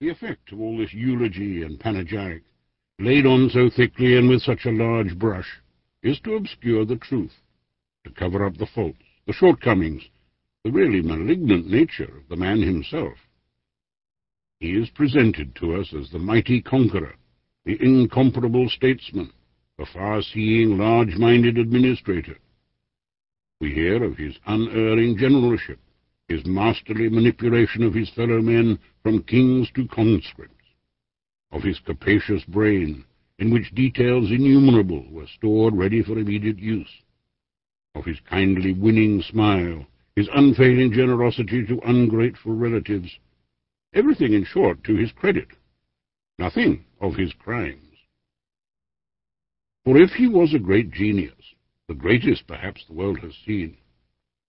The effect of all this eulogy and panegyric, laid on so thickly and with such a large brush, is to obscure the truth, to cover up the faults, the shortcomings, the really malignant nature of the man himself. He is presented to us as the mighty conqueror, the incomparable statesman, the far-seeing, large-minded administrator. We hear of his unerring generalship, his masterly manipulation of his fellow men from kings to conscripts, of his capacious brain, in which details innumerable were stored ready for immediate use, of his kindly winning smile, his unfailing generosity to ungrateful relatives, everything, in short, to his credit, nothing of his crimes. For if he was a great genius, the greatest perhaps the world has seen,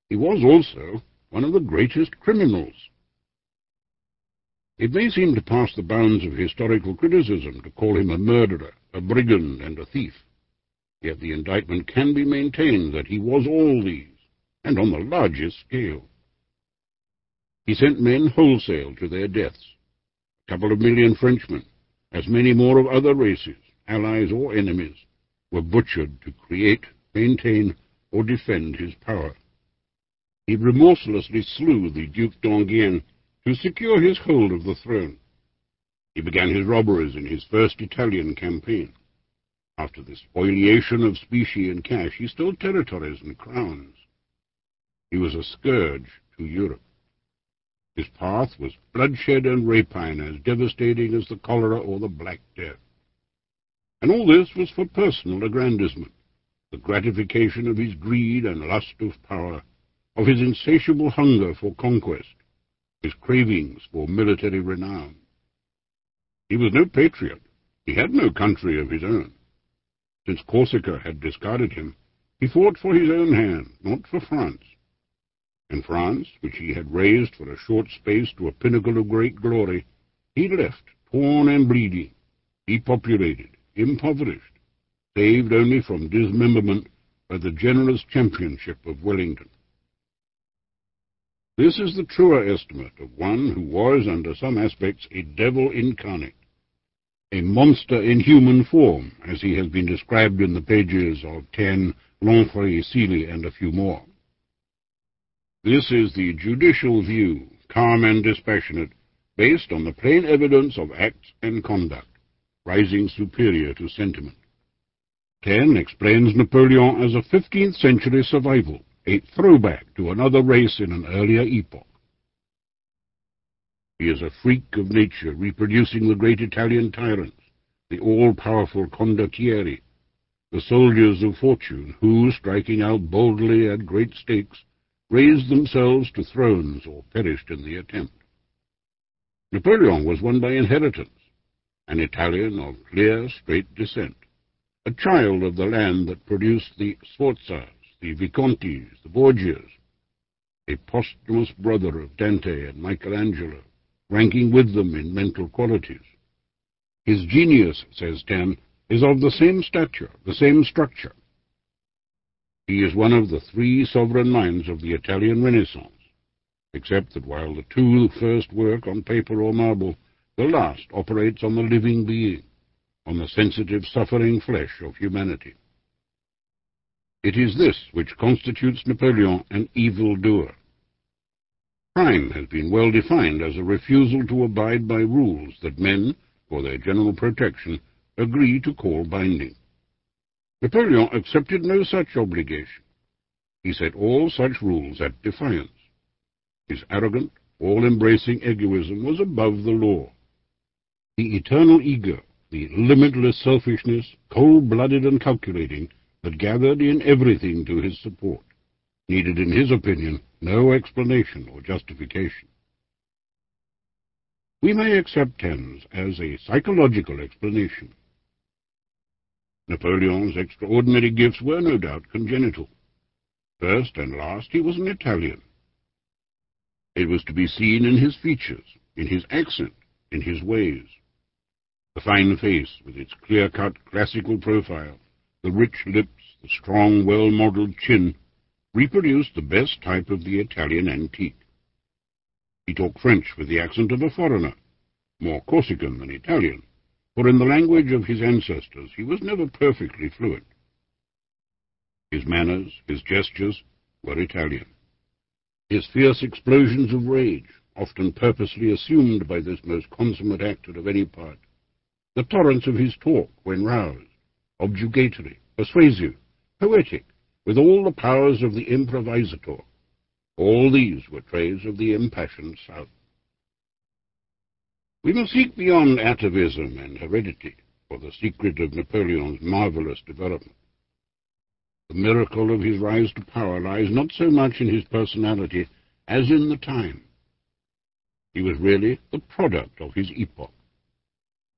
he was also one of the greatest criminals. It may seem to pass the bounds of historical criticism to call him a murderer, a brigand, and a thief. Yet the indictment can be maintained that he was all these, and on the largest scale. He sent men wholesale to their deaths. A couple of million Frenchmen, as many more of other races, allies or enemies, were butchered to create, maintain, or defend his power he remorselessly slew the Duke d'Enghien to secure his hold of the throne. He began his robberies in his first Italian campaign. After the spoliation of specie and cash, he stole territories and crowns. He was a scourge to Europe. His path was bloodshed and rapine as devastating as the cholera or the Black Death. And all this was for personal aggrandizement, the gratification of his greed and lust of power, of his insatiable hunger for conquest, his cravings for military renown. He was no patriot. He had no country of his own. Since Corsica had discarded him, he fought for his own hand, not for France. And France, which he had raised for a short space to a pinnacle of great glory, he left, torn and bleeding, depopulated, impoverished, saved only from dismemberment by the generous championship of Wellington. This is the truer estimate of one who was, under some aspects, a devil incarnate, a monster in human form, as he has been described in the pages of Taine, Lanfrey, Seeley, and a few more. This is the judicial view, calm and dispassionate, based on the plain evidence of acts and conduct, rising superior to sentiment. Taine explains Napoleon as a 15th century survival, a throwback to another race in an earlier epoch. He is a freak of nature, reproducing the great Italian tyrants, the all-powerful condottieri, the soldiers of fortune, who, striking out boldly at great stakes, raised themselves to thrones or perished in the attempt. Napoleon was one by inheritance, an Italian of clear, straight descent, a child of the land that produced the Sforzas, the Viscontis, the Borgias, a posthumous brother of Dante and Michelangelo, ranking with them in mental qualities. His genius, says Taine, is of the same stature, the same structure. He is one of the three sovereign minds of the Italian Renaissance, except that while the two first work on paper or marble, the last operates on the living being, on the sensitive, suffering flesh of humanity. It is this which constitutes Napoleon an evil-doer. Crime has been well defined as a refusal to abide by rules that men, for their general protection, agree to call binding. Napoleon accepted no such obligation. He set all such rules at defiance. His arrogant, all-embracing egoism was above the law. The eternal ego, the limitless selfishness, cold-blooded and calculating, that gathered in everything to his support, needed, in his opinion, no explanation or justification. We may accept Taine's as a psychological explanation. Napoleon's extraordinary gifts were no doubt congenital. First and last, he was an Italian. It was to be seen in his features, in his accent, in his ways. The fine face, with its clear-cut classical profile, the rich lips, the strong, well-modeled chin, reproduced the best type of the Italian antique. He talked French with the accent of a foreigner, more Corsican than Italian, for in the language of his ancestors he was never perfectly fluent. His manners, his gestures, were Italian. His fierce explosions of rage, often purposely assumed by this most consummate actor of any part, the torrents of his talk when roused, objugatory, persuasive, poetic, with all the powers of the improvisator, all these were traits of the impassioned South. We must seek beyond atavism and heredity for the secret of Napoleon's marvelous development. The miracle of his rise to power lies not so much in his personality as in the time. He was really the product of his epoch.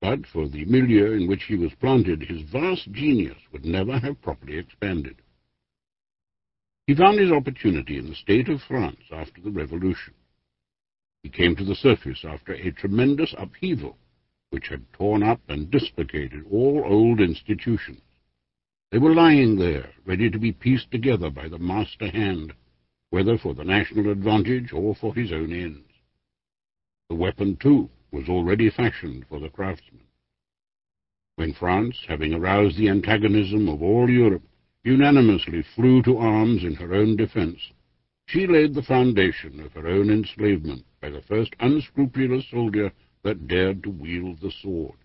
But for the milieu in which he was planted, his vast genius would never have properly expanded. He found his opportunity in the state of France after the Revolution. He came to the surface after a tremendous upheaval, which had torn up and dislocated all old institutions. They were lying there, ready to be pieced together by the master hand, whether for the national advantage or for his own ends. The weapon, too, was already fashioned for the craftsman. When France, having aroused the antagonism of all Europe, unanimously flew to arms in her own defense, she laid the foundation of her own enslavement by the first unscrupulous soldier that dared to wield the sword.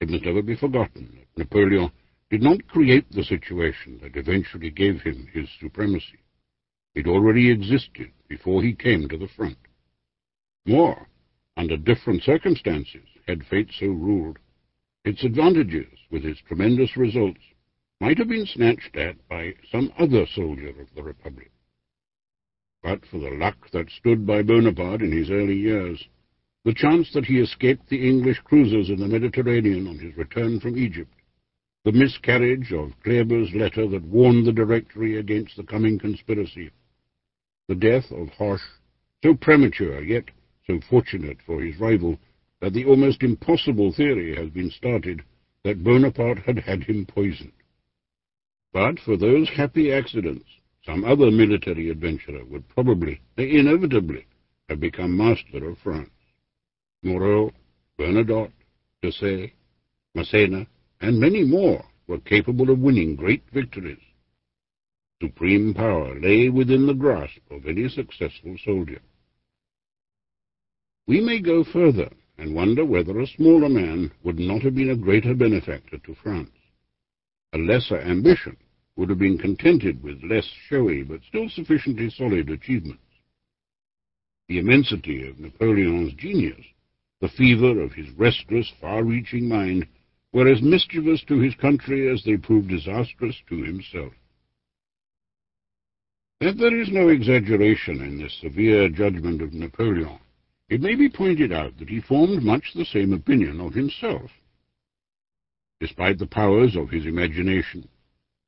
It must never be forgotten that Napoleon did not create the situation that eventually gave him his supremacy. It already existed before he came to the front. More, under different circumstances, had fate so ruled, its advantages, with its tremendous results, might have been snatched at by some other soldier of the Republic. But for the luck that stood by Bonaparte in his early years, the chance that he escaped the English cruisers in the Mediterranean on his return from Egypt, the miscarriage of Kleber's letter that warned the Directory against the coming conspiracy, the death of Hoche, so premature yet so fortunate for his rival that the almost impossible theory has been started that Bonaparte had had him poisoned. But for those happy accidents, some other military adventurer would probably, inevitably, have become master of France. Moreau, Bernadotte, Desaix, Massena, and many more were capable of winning great victories. Supreme power lay within the grasp of any successful soldier. We may go further and wonder whether a smaller man would not have been a greater benefactor to France. A lesser ambition would have been contented with less showy but still sufficiently solid achievements. The immensity of Napoleon's genius, the fever of his restless, far-reaching mind, were as mischievous to his country as they proved disastrous to himself. That there is no exaggeration in this severe judgment of Napoleon, it may be pointed out that he formed much the same opinion of himself. Despite the powers of his imagination,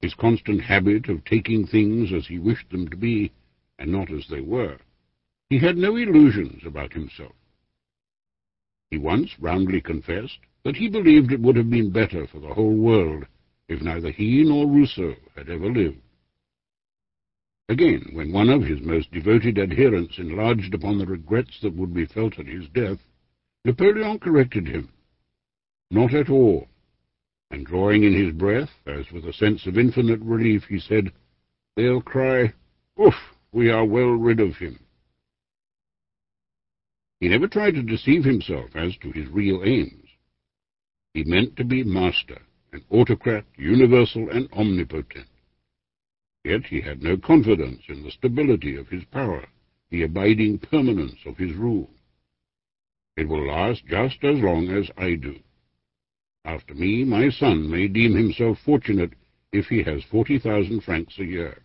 his constant habit of taking things as he wished them to be, and not as they were, he had no illusions about himself. He once roundly confessed that he believed it would have been better for the whole world if neither he nor Rousseau had ever lived. Again, when one of his most devoted adherents enlarged upon the regrets that would be felt at his death, Napoleon corrected him. Not at all and drawing in his breath, as with a sense of infinite relief, he said, They'll cry, Oof, we are well rid of him. He never tried to deceive himself as to his real aims. He meant to be master, an autocrat, universal and omnipotent. Yet he had no confidence in the stability of his power, the abiding permanence of his rule. It will last just as long as I do. After me, my son may deem himself fortunate if he has forty thousand francs a year.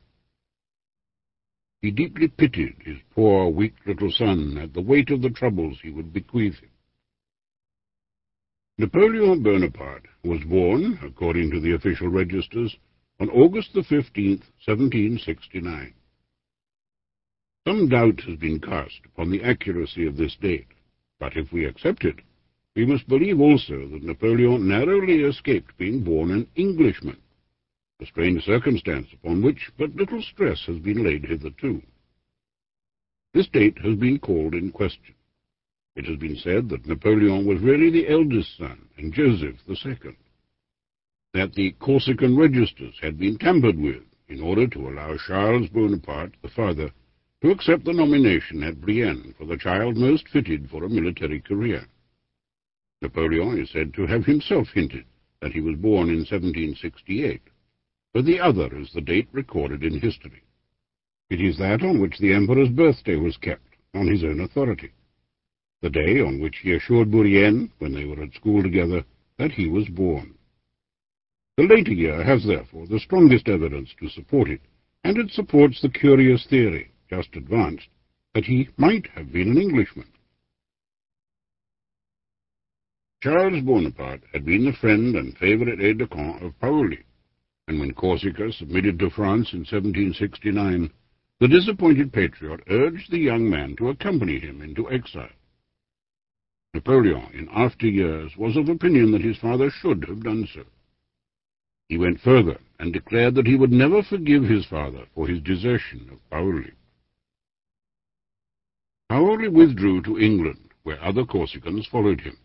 He deeply pitied his poor, weak little son at the weight of the troubles he would bequeath him. Napoleon Bonaparte was born, according to the official registers, on August the 15th, 1769. Some doubt has been cast upon the accuracy of this date, but if we accept it, we must believe also that Napoleon narrowly escaped being born an Englishman, a strange circumstance upon which but little stress has been laid hitherto. This date has been called in question. It has been said that Napoleon was really the eldest son and Joseph the second, that the Corsican registers had been tampered with in order to allow Charles Bonaparte, the father, to accept the nomination at Brienne for the child most fitted for a military career. Napoleon is said to have himself hinted that he was born in 1768, but the other is the date recorded in history. It is that on which the Emperor's birthday was kept, on his own authority the day on which he assured Bourrienne, when they were at school together, that he was born. The later year has therefore the strongest evidence to support it, and it supports the curious theory, just advanced, that he might have been an Englishman. Charles Bonaparte had been the friend and favourite aide-de-camp of Paoli, and when Corsica submitted to France in 1769, the disappointed patriot urged the young man to accompany him into exile. Napoleon, in after years, was of opinion that his father should have done so. He went further and declared that he would never forgive his father for his desertion of Paoli. Paoli withdrew to England, where other Corsicans followed him.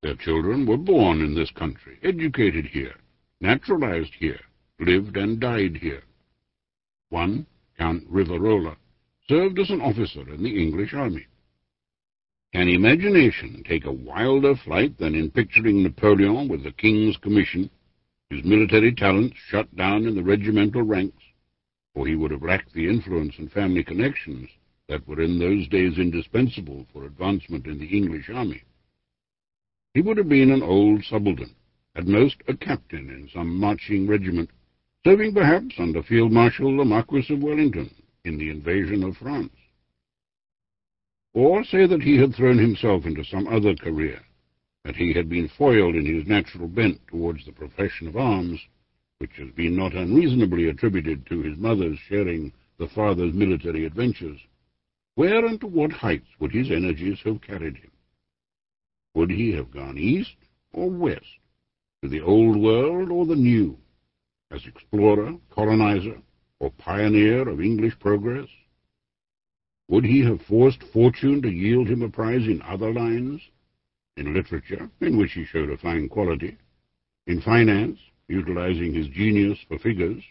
Their children were born in this country, educated here, naturalized here, lived and died here. One, Count Rivarola, served as an officer in the English army. Can imagination take a wilder flight than in picturing Napoleon with the King's commission, his military talents shut down in the regimental ranks, for he would have lacked the influence and family connections that were in those days indispensable for advancement in the English army. He would have been an old subaltern, at most a captain in some marching regiment, serving perhaps under Field Marshal the Marquis of Wellington in the invasion of France or say that he had thrown himself into some other career, that he had been foiled in his natural bent towards the profession of arms, which has been not unreasonably attributed to his mother's sharing the father's military adventures, where and to what heights would his energies have carried him? Would he have gone east or west, to the old world or the new, as explorer, colonizer, or pioneer of English progress? Would he have forced fortune to yield him a prize in other lines? In literature, in which he showed a fine quality. In finance, utilizing his genius for figures.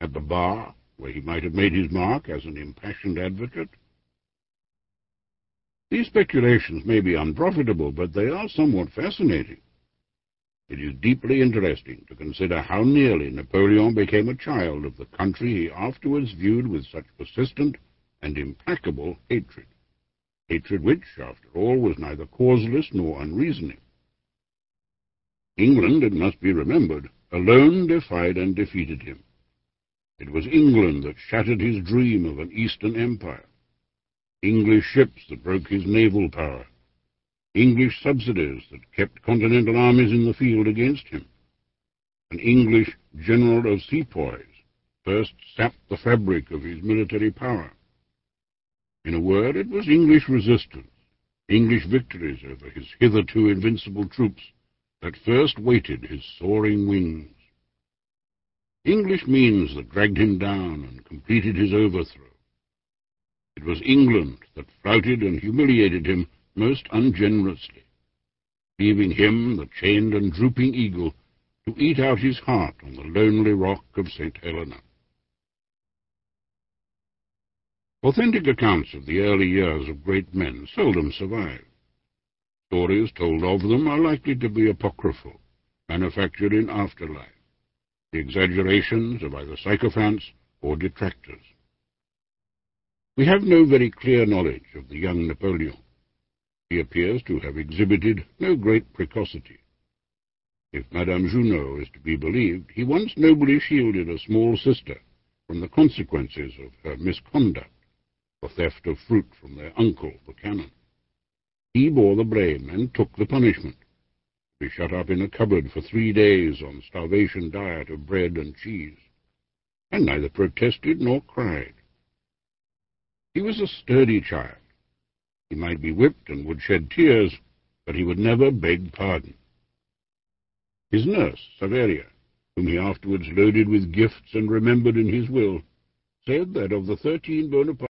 At the bar, where he might have made his mark as an impassioned advocate. These speculations may be unprofitable, but they are somewhat fascinating. It is deeply interesting to consider how nearly Napoleon became a child of the country he afterwards viewed with such persistent and implacable hatred, hatred which, after all, was neither causeless nor unreasoning. England, it must be remembered, alone defied and defeated him. It was England that shattered his dream of an Eastern empire, English ships that broke his naval power, English subsidies that kept continental armies in the field against him, an English general of sepoys first sapped the fabric of his military power. In a word, it was English resistance, English victories over his hitherto invincible troops, that first weighted his soaring wings. English means that dragged him down and completed his overthrow. It was England that flouted and humiliated him most ungenerously, leaving him, the chained and drooping eagle, to eat out his heart on the lonely rock of St. Helena. Authentic accounts of the early years of great men seldom survive. Stories told of them are likely to be apocryphal, manufactured in afterlife, the exaggerations of either sycophants or detractors. We have no very clear knowledge of the young Napoleon. He appears to have exhibited no great precocity. If Madame Junot is to be believed, he once nobly shielded a small sister from the consequences of her misconduct for theft of fruit from their uncle, the canon. He bore the blame and took the punishment, to be shut up in a cupboard for three days on starvation diet of bread and cheese, and neither protested nor cried. He was a sturdy child. He might be whipped and would shed tears, but he would never beg pardon. His nurse, Saveria, whom he afterwards loaded with gifts and remembered in his will, said that of the thirteen Bonaparte